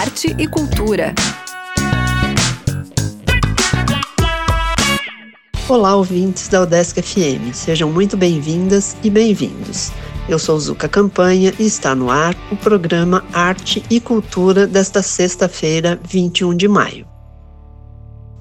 arte e cultura. Olá, ouvintes da Udesc FM. Sejam muito bem-vindas e bem-vindos. Eu sou Zuka Campanha e está no ar o programa Arte e Cultura desta sexta-feira, 21 de maio.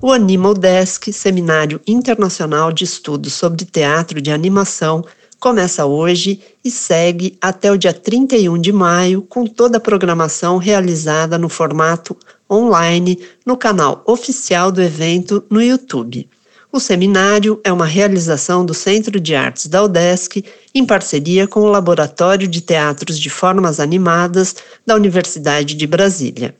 O Animal Desk, Seminário Internacional de Estudos sobre Teatro de Animação, começa hoje e segue até o dia 31 de maio, com toda a programação realizada no formato online no canal oficial do evento no YouTube. O seminário é uma realização do Centro de Artes da UDESC em parceria com o Laboratório de Teatros de Formas Animadas da Universidade de Brasília.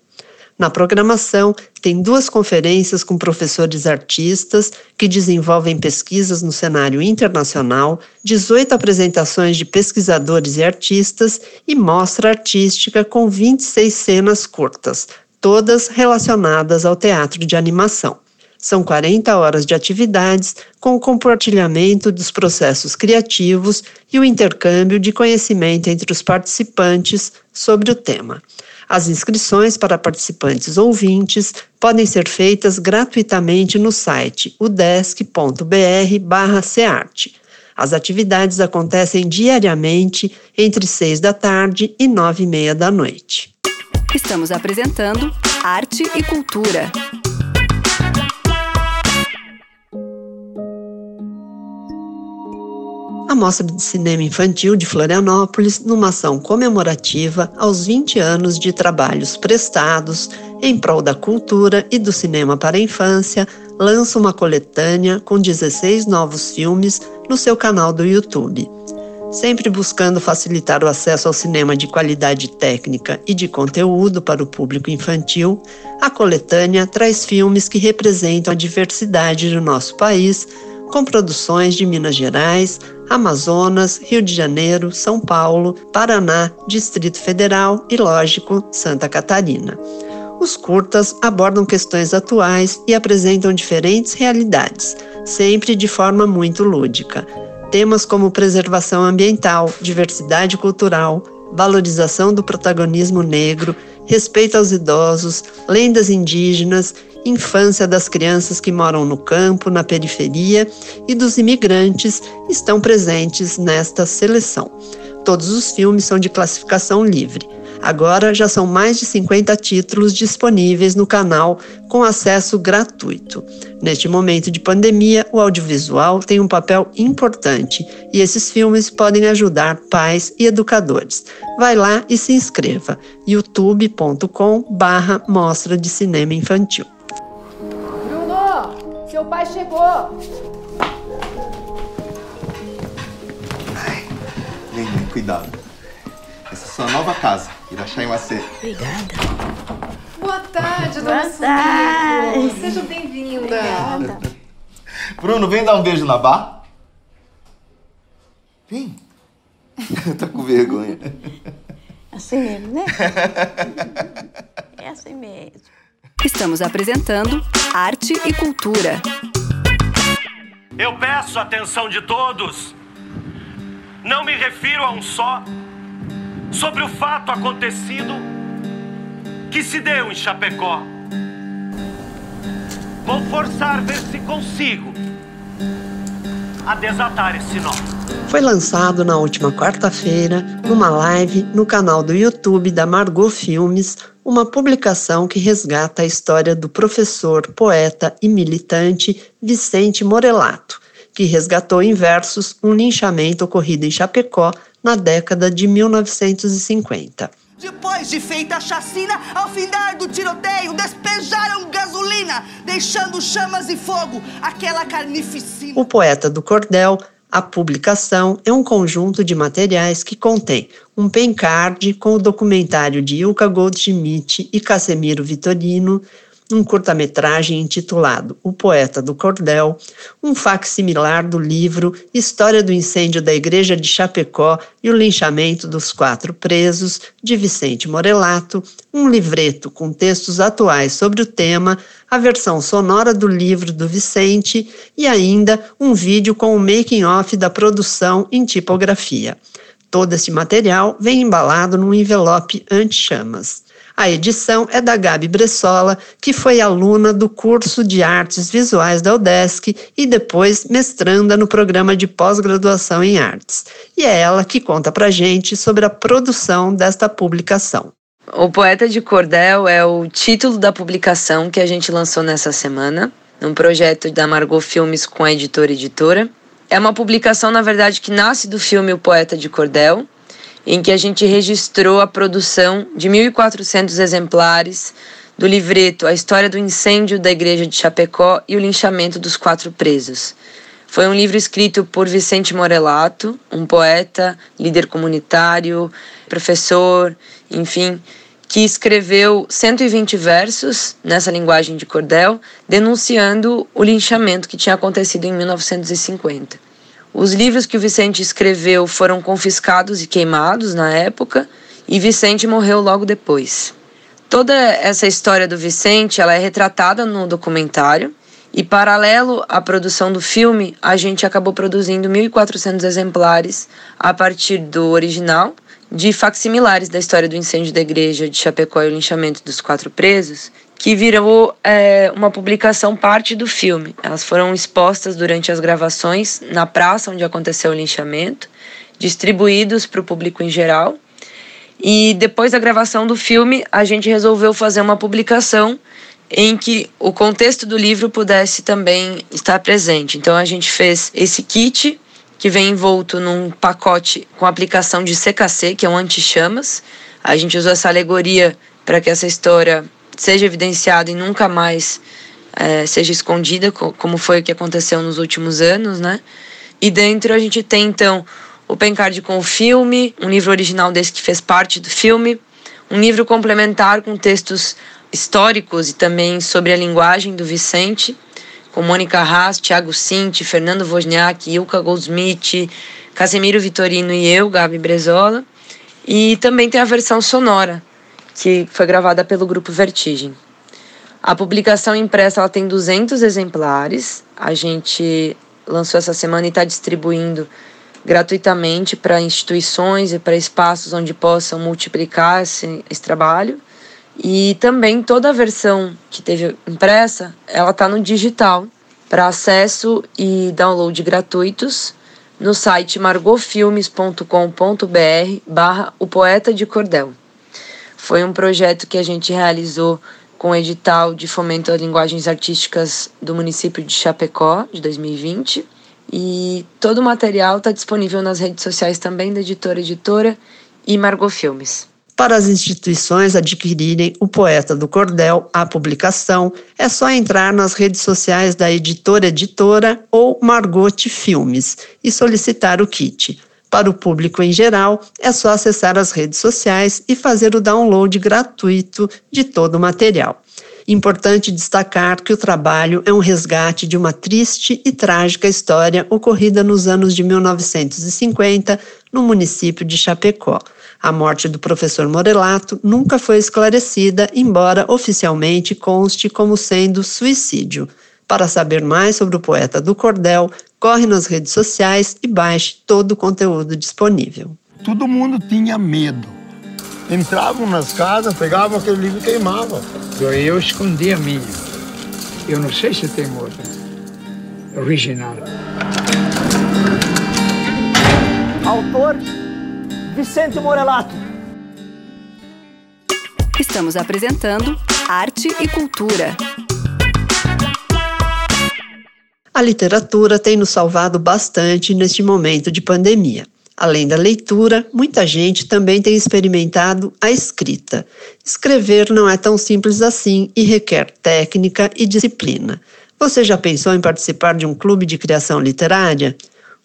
Na programação, tem duas conferências com professores artistas que desenvolvem pesquisas no cenário internacional, 18 apresentações de pesquisadores e artistas e mostra artística com 26 cenas curtas, todas relacionadas ao teatro de animação. São 40 horas de atividades com o compartilhamento dos processos criativos e o intercâmbio de conhecimento entre os participantes sobre o tema. As inscrições para participantes ouvintes podem ser feitas gratuitamente no site udesc.br/cearte. As atividades acontecem diariamente entre 6 da tarde e 9 e meia da noite. Estamos apresentando Arte e Cultura. A Mostra de Cinema Infantil de Florianópolis, numa ação comemorativa aos 20 anos de trabalhos prestados em prol da cultura e do cinema para a infância, lança uma coletânea com 16 novos filmes no seu canal do YouTube. Sempre buscando facilitar o acesso ao cinema de qualidade técnica e de conteúdo para o público infantil, a coletânea traz filmes que representam a diversidade do nosso país, com produções de Minas Gerais, Amazonas, Rio de Janeiro, São Paulo, Paraná, Distrito Federal e, lógico, Santa Catarina. Os curtas abordam questões atuais e apresentam diferentes realidades, sempre de forma muito lúdica. Temas como preservação ambiental, diversidade cultural, valorização do protagonismo negro, respeito aos idosos, lendas indígenas infância das crianças que moram no campo, na periferia e dos imigrantes estão presentes nesta seleção. Todos os filmes são de classificação livre. Agora já são mais de 50 títulos disponíveis no canal com acesso gratuito. Neste momento de pandemia, o audiovisual tem um papel importante e esses filmes podem ajudar pais e educadores. Vai lá e se inscreva youtube.com/barra mostra de cinema infantil. Seu pai chegou. Ai, vem, vem, cuidado. Essa é a sua nova casa, Iraxá Iwase. Obrigada. Boa tarde, Boa dona tarde. Sumiko. Seja bem-vinda. Obrigada. Bruno, vem dar um beijo na Bar. Vem. tá com vergonha. Assim mesmo, né? É assim mesmo. Estamos apresentando Arte e Cultura. Eu peço a atenção de todos. Não me refiro a um só. Sobre o fato acontecido que se deu em Chapecó. Vou forçar ver se consigo a desatar esse nó. Foi lançado na última quarta-feira, numa live no canal do YouTube da Margot Filmes, uma publicação que resgata a história do professor, poeta e militante Vicente Morelato, que resgatou em versos um linchamento ocorrido em Chapecó na década de 1950. Depois de feita a chacina, ao findar do tiroteio, despejaram gasolina, deixando chamas e fogo, aquela carnificina. O poeta do cordel a publicação é um conjunto de materiais que contém um pencard com o documentário de Ilka Goldschmidt e Casemiro Vitorino, um curta-metragem intitulado O Poeta do Cordel, um fac-similar do livro História do Incêndio da Igreja de Chapecó e o Linchamento dos Quatro Presos, de Vicente Morelato, um livreto com textos atuais sobre o tema, a versão sonora do livro do Vicente e ainda um vídeo com o making-off da produção em tipografia. Todo esse material vem embalado num envelope anti-chamas. A edição é da Gabi Bressola, que foi aluna do curso de Artes Visuais da UDESC e depois mestranda no programa de pós-graduação em artes. E é ela que conta pra gente sobre a produção desta publicação. O Poeta de Cordel é o título da publicação que a gente lançou nessa semana, num projeto da Margot Filmes com a editora editora. É uma publicação, na verdade, que nasce do filme O Poeta de Cordel, em que a gente registrou a produção de 1.400 exemplares do livreto A História do Incêndio da Igreja de Chapecó e o Linchamento dos Quatro Presos. Foi um livro escrito por Vicente Morelato, um poeta, líder comunitário, professor, enfim, que escreveu 120 versos nessa linguagem de cordel, denunciando o linchamento que tinha acontecido em 1950. Os livros que o Vicente escreveu foram confiscados e queimados na época, e Vicente morreu logo depois. Toda essa história do Vicente, ela é retratada no documentário, e paralelo à produção do filme, a gente acabou produzindo 1.400 exemplares a partir do original, de facsimilares da história do incêndio da igreja de Chapecó e o linchamento dos quatro presos, que virou é, uma publicação parte do filme. Elas foram expostas durante as gravações na praça onde aconteceu o linchamento, distribuídos para o público em geral. E depois da gravação do filme, a gente resolveu fazer uma publicação em que o contexto do livro pudesse também estar presente. Então a gente fez esse kit que vem envolto num pacote com aplicação de CKC, que é um anti-chamas. A gente usou essa alegoria para que essa história seja evidenciada e nunca mais é, seja escondida, como foi o que aconteceu nos últimos anos, né? E dentro a gente tem então o Pencard com o filme, um livro original desse que fez parte do filme, um livro complementar com textos históricos e também sobre a linguagem do Vicente, com Mônica Haas, Thiago Cinti, Fernando Wozniak, Ilka Goldsmith, Casemiro Vitorino e eu, Gabi Brezola. E também tem a versão sonora, que foi gravada pelo grupo Vertigem. A publicação impressa ela tem 200 exemplares. A gente lançou essa semana e está distribuindo gratuitamente para instituições e para espaços onde possam multiplicar esse, esse trabalho. E também toda a versão que teve impressa, ela está no digital para acesso e download gratuitos no site margofilmes.com.br barra o poeta de cordel. Foi um projeto que a gente realizou com o edital de fomento às linguagens artísticas do município de Chapecó, de 2020. E todo o material está disponível nas redes sociais também da editora Editora e Margot Filmes. Para as instituições adquirirem o Poeta do Cordel, a publicação, é só entrar nas redes sociais da editora Editora ou Margot Filmes e solicitar o kit. Para o público em geral, é só acessar as redes sociais e fazer o download gratuito de todo o material. Importante destacar que o trabalho é um resgate de uma triste e trágica história ocorrida nos anos de 1950 no município de Chapecó. A morte do professor Morelato nunca foi esclarecida, embora oficialmente conste como sendo suicídio. Para saber mais sobre o poeta do Cordel, corre nas redes sociais e baixe todo o conteúdo disponível. Todo mundo tinha medo. Entravam nas casas, pegavam aquele livro e queimavam. Eu escondi a minha. Eu não sei se tem outra. Original. Autor Vicente Morelato. Estamos apresentando Arte e Cultura. A literatura tem nos salvado bastante neste momento de pandemia. Além da leitura, muita gente também tem experimentado a escrita. Escrever não é tão simples assim e requer técnica e disciplina. Você já pensou em participar de um clube de criação literária?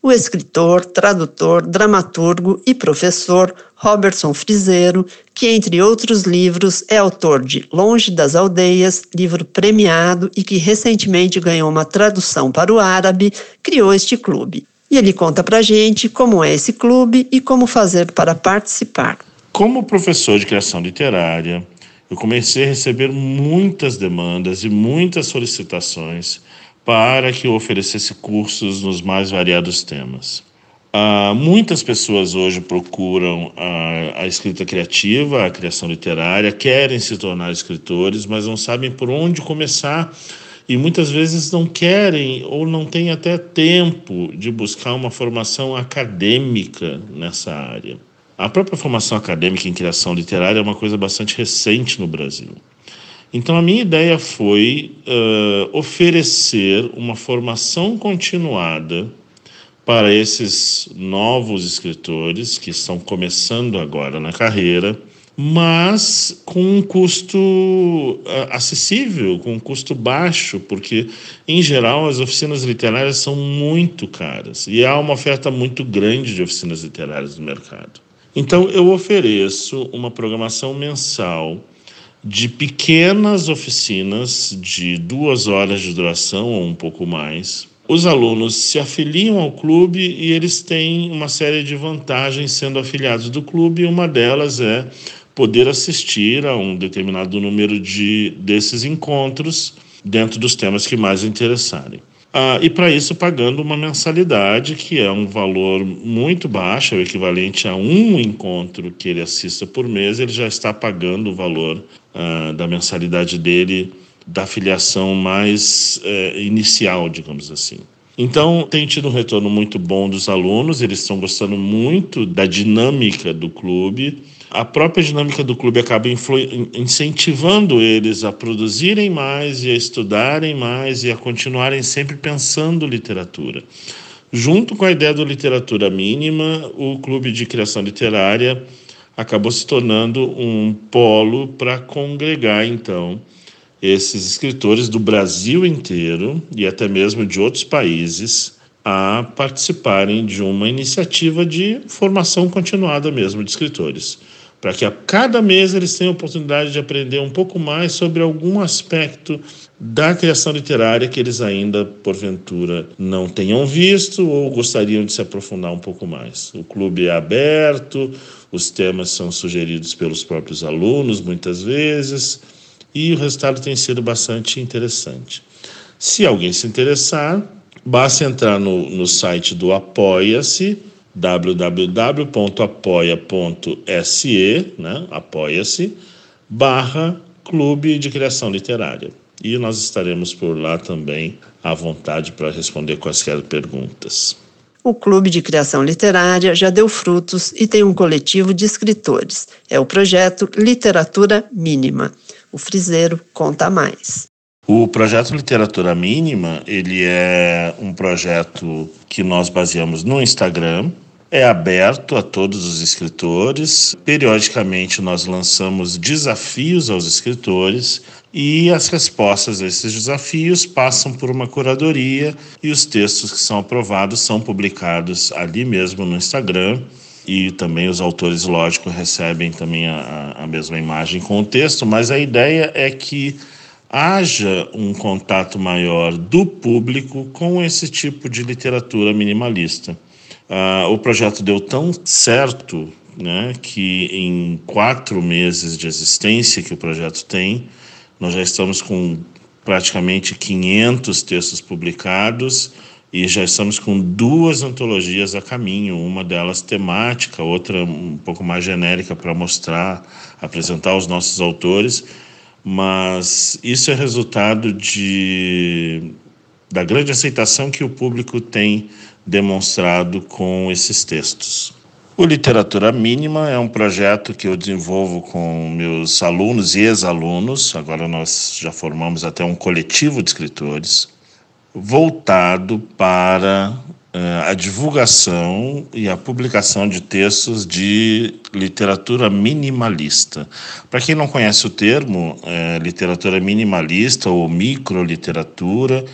o escritor, tradutor, dramaturgo e professor Robertson Frizeiro, que, entre outros livros, é autor de Longe das Aldeias, livro premiado e que recentemente ganhou uma tradução para o árabe, criou este clube. E ele conta pra gente como é esse clube e como fazer para participar. Como professor de criação literária, eu comecei a receber muitas demandas e muitas solicitações para que eu oferecesse cursos nos mais variados temas. Uh, muitas pessoas hoje procuram a, a, escrita criativa, a criação literária, querem se tornar escritores, mas não sabem por onde começar e muitas vezes não querem ou não têm até tempo de buscar uma formação acadêmica nessa área. A própria formação acadêmica em criação literária é uma coisa bastante recente no Brasil. Então, a minha ideia foi uh, oferecer uma formação continuada para esses novos escritores que estão começando agora na carreira, mas com um custo uh, acessível, com um custo baixo, porque, em geral, as oficinas literárias são muito caras e há uma oferta muito grande de oficinas literárias no mercado. Então, eu ofereço uma programação mensal de pequenas oficinas de duas horas de duração ou um pouco mais, os alunos se afiliam ao clube e eles têm uma série de vantagens sendo afiliados do clube, e uma delas é poder assistir a um determinado número de desses encontros dentro dos temas que mais interessarem. Ah, e para isso pagando uma mensalidade que é um valor muito baixo, é o equivalente a um encontro que ele assista por mês, ele já está pagando o valor ah, da mensalidade dele da filiação mais é, inicial, digamos assim. Então, tem tido um retorno muito bom dos alunos, eles estão gostando muito da dinâmica do clube. A própria dinâmica do clube acaba incentivando eles a produzirem mais e a estudarem mais e a continuarem sempre pensando literatura. Junto com a ideia do literatura mínima, o clube de criação literária acabou se tornando um polo para congregar, então, esses escritores do Brasil inteiro e até mesmo de outros países a participarem de uma iniciativa de formação continuada mesmo de escritores, para que a cada mês eles tenham a oportunidade de aprender um pouco mais sobre algum aspecto da criação literária que eles ainda, porventura, não tenham visto ou gostariam de se aprofundar um pouco mais. O clube é aberto, os temas são sugeridos pelos próprios alunos, muitas vezes e o resultado tem sido bastante interessante. Se alguém se interessar, basta entrar no, no site do Apoia-se, www.apoia.se, né, apoia-se, barra Clube de Criação Literária. E nós estaremos por lá também à vontade para responder quaisquer perguntas. O Clube de Criação Literária já deu frutos e tem um coletivo de escritores. É o projeto Literatura Mínima. O Friseiro conta mais. O projeto Literatura Mínima, ele é um projeto que nós baseamos no Instagram, é aberto a todos os escritores. Periodicamente nós lançamos desafios aos escritores e as respostas a esses desafios passam por uma curadoria e os textos que são aprovados são publicados ali mesmo no Instagram e também os autores, lógico, recebem também a, a mesma imagem com o texto, mas a ideia é que haja um contato maior do público com esse tipo de literatura minimalista. Uh, o projeto deu tão certo né, que em quatro meses de existência que o projeto tem, nós já estamos com praticamente 500 textos publicados e já estamos com duas antologias a caminho, uma delas temática, outra um pouco mais genérica para mostrar, apresentar os nossos autores, mas isso é resultado de da grande aceitação que o público tem demonstrado com esses textos. O Literatura Mínima é um projeto que eu desenvolvo com meus alunos e ex-alunos. Agora nós já formamos até um coletivo de escritores voltado para uh, a divulgação e a publicação de textos de literatura minimalista. Para quem não conhece o termo, é, literatura minimalista ou microliteratura,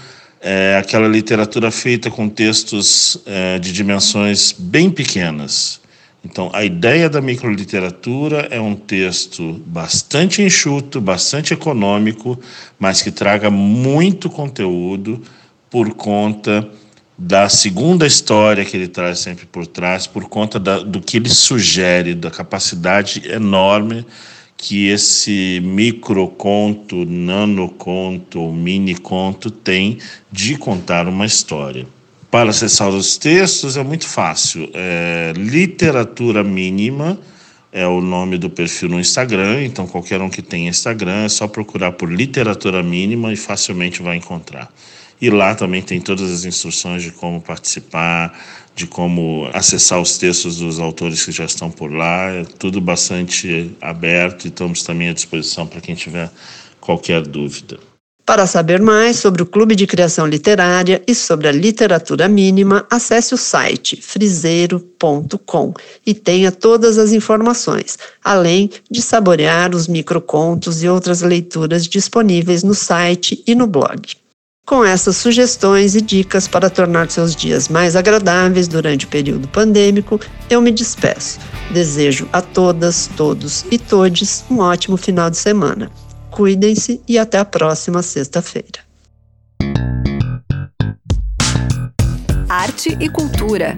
é aquela literatura feita com textos é, de dimensões bem pequenas. Então, a ideia da microliteratura é um texto bastante enxuto, bastante econômico, mas que traga muito conteúdo por conta da segunda história que ele traz sempre por trás, por conta da, do que ele sugere, da capacidade enorme que esse microconto, nanoconto ou mini conto tem de contar uma história. Para acessar os textos é muito fácil. É literatura mínima é o nome do perfil no Instagram, então qualquer um que tenha Instagram é só procurar por literatura mínima e facilmente vai encontrar. E lá também tem todas as instruções de como participar, de como acessar os textos dos autores que já estão por lá. É tudo bastante aberto e estamos também à disposição para quem tiver qualquer dúvida. Para saber mais sobre o Clube de Criação Literária e sobre a literatura mínima, acesse o site friseiro.com e tenha todas as informações, além de saborear os microcontos e outras leituras disponíveis no site e no blog. Com essas sugestões e dicas para tornar seus dias mais agradáveis durante o período pandêmico, eu me despeço. Desejo a todas, todos e todes um ótimo final de semana. Cuidem-se e até a próxima sexta-feira. Arte e cultura.